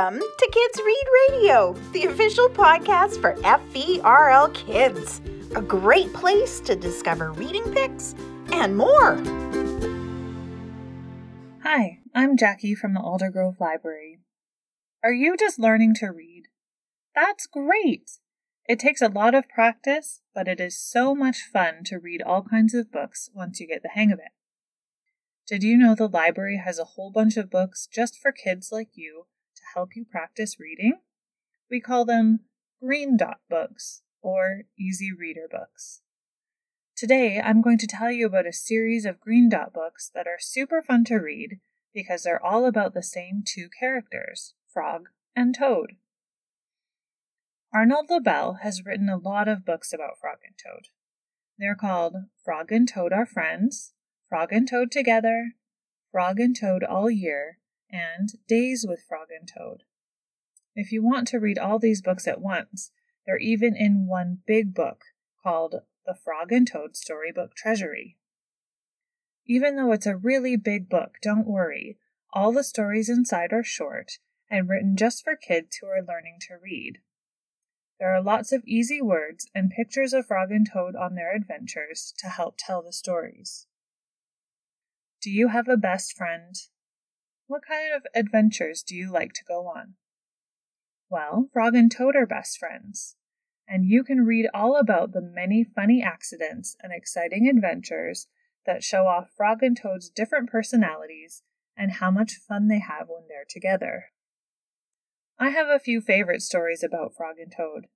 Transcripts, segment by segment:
Welcome to Kids Read Radio, the official podcast for FVRL Kids. A great place to discover reading picks and more. Hi, I'm Jackie from the Aldergrove Library. Are you just learning to read? That's great! It takes a lot of practice, but it is so much fun to read all kinds of books once you get the hang of it. Did you know the library has a whole bunch of books just for kids like you help you practice reading? We call them Green Dot books or Easy Reader books. Today, I'm going to tell you about a series of Green Dot books that are super fun to read because they're all about the same two characters, Frog and Toad. Arnold Lobel has written a lot of books about Frog and Toad. They're called Frog and Toad Are Friends, Frog and Toad Together, Frog and Toad All Year, and Days with Frog and Toad. If you want to read all these books at once, they're even in one big book called The Frog and Toad Storybook Treasury. Even though it's a really big book, don't worry. All the stories inside are short and written just for kids who are learning to read. There are lots of easy words and pictures of Frog and Toad on their adventures to help tell the stories. Do you have a best friend? What kind of adventures do you like to go on? Well, Frog and Toad are best friends, and you can read all about the many funny accidents and exciting adventures that show off Frog and Toad's different personalities and how much fun they have when they're together. I have a few favorite stories about Frog and Toad.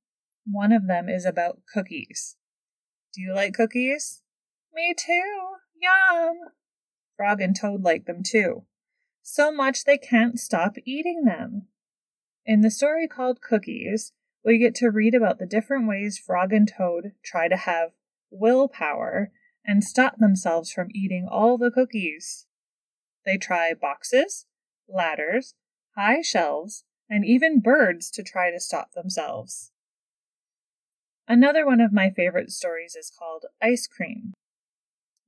One of them is about cookies. Do you like cookies? Me too. Yum! Frog and Toad like them too, so much they can't stop eating them. In the story called Cookies, we get to read about the different ways Frog and Toad try to have willpower and stop themselves from eating all the cookies. They try boxes, ladders, high shelves, and even birds to try to stop themselves. Another one of my favorite stories is called Ice Cream.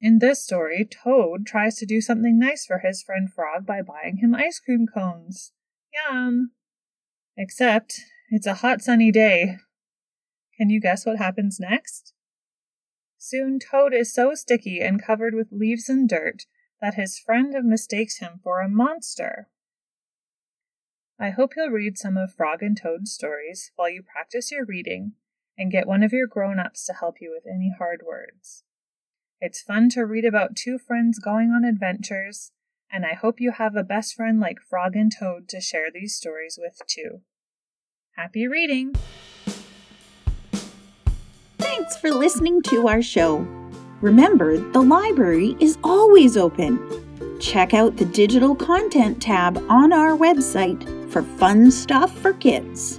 In this story, Toad tries to do something nice for his friend Frog by buying him ice cream cones. Yum! Except, it's a hot sunny day. Can you guess what happens next? Soon Toad is so sticky and covered with leaves and dirt that his friend mistakes him for a monster. I hope you'll read some of Frog and Toad's stories while you practice your reading and get one of your grown ups to help you with any hard words. It's fun to read about two friends going on adventures, and I hope you have a best friend like Frog and Toad to share these stories with too. Happy reading! Thanks for listening to our show. Remember, the library is always open. Check out the digital content tab on our website for fun stuff for kids.